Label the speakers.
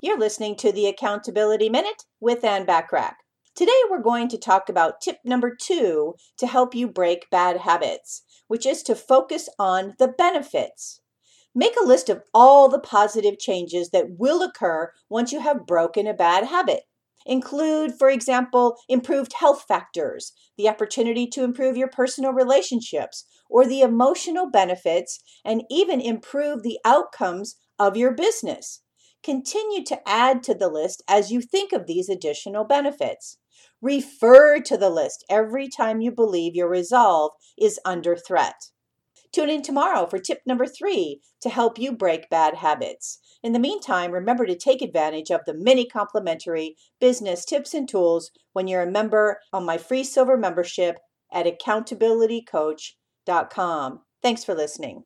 Speaker 1: You're listening to the Accountability Minute with Anne Bachrach. Today we're going to talk about tip number two to help you break bad habits, which is to focus on the benefits. Make a list of all the positive changes that will occur once you have broken a bad habit. Include, for example, improved health factors, the opportunity to improve your personal relationships, or the emotional benefits, and even improve the outcomes of your business. Continue to add to the list as you think of these additional benefits. Refer to the list every time you believe your resolve is under threat. Tune in tomorrow for tip number three to help you break bad habits. In the meantime, remember to take advantage of the many complimentary business tips and tools when you're a member on my free silver membership at accountabilitycoach.com. Thanks for listening.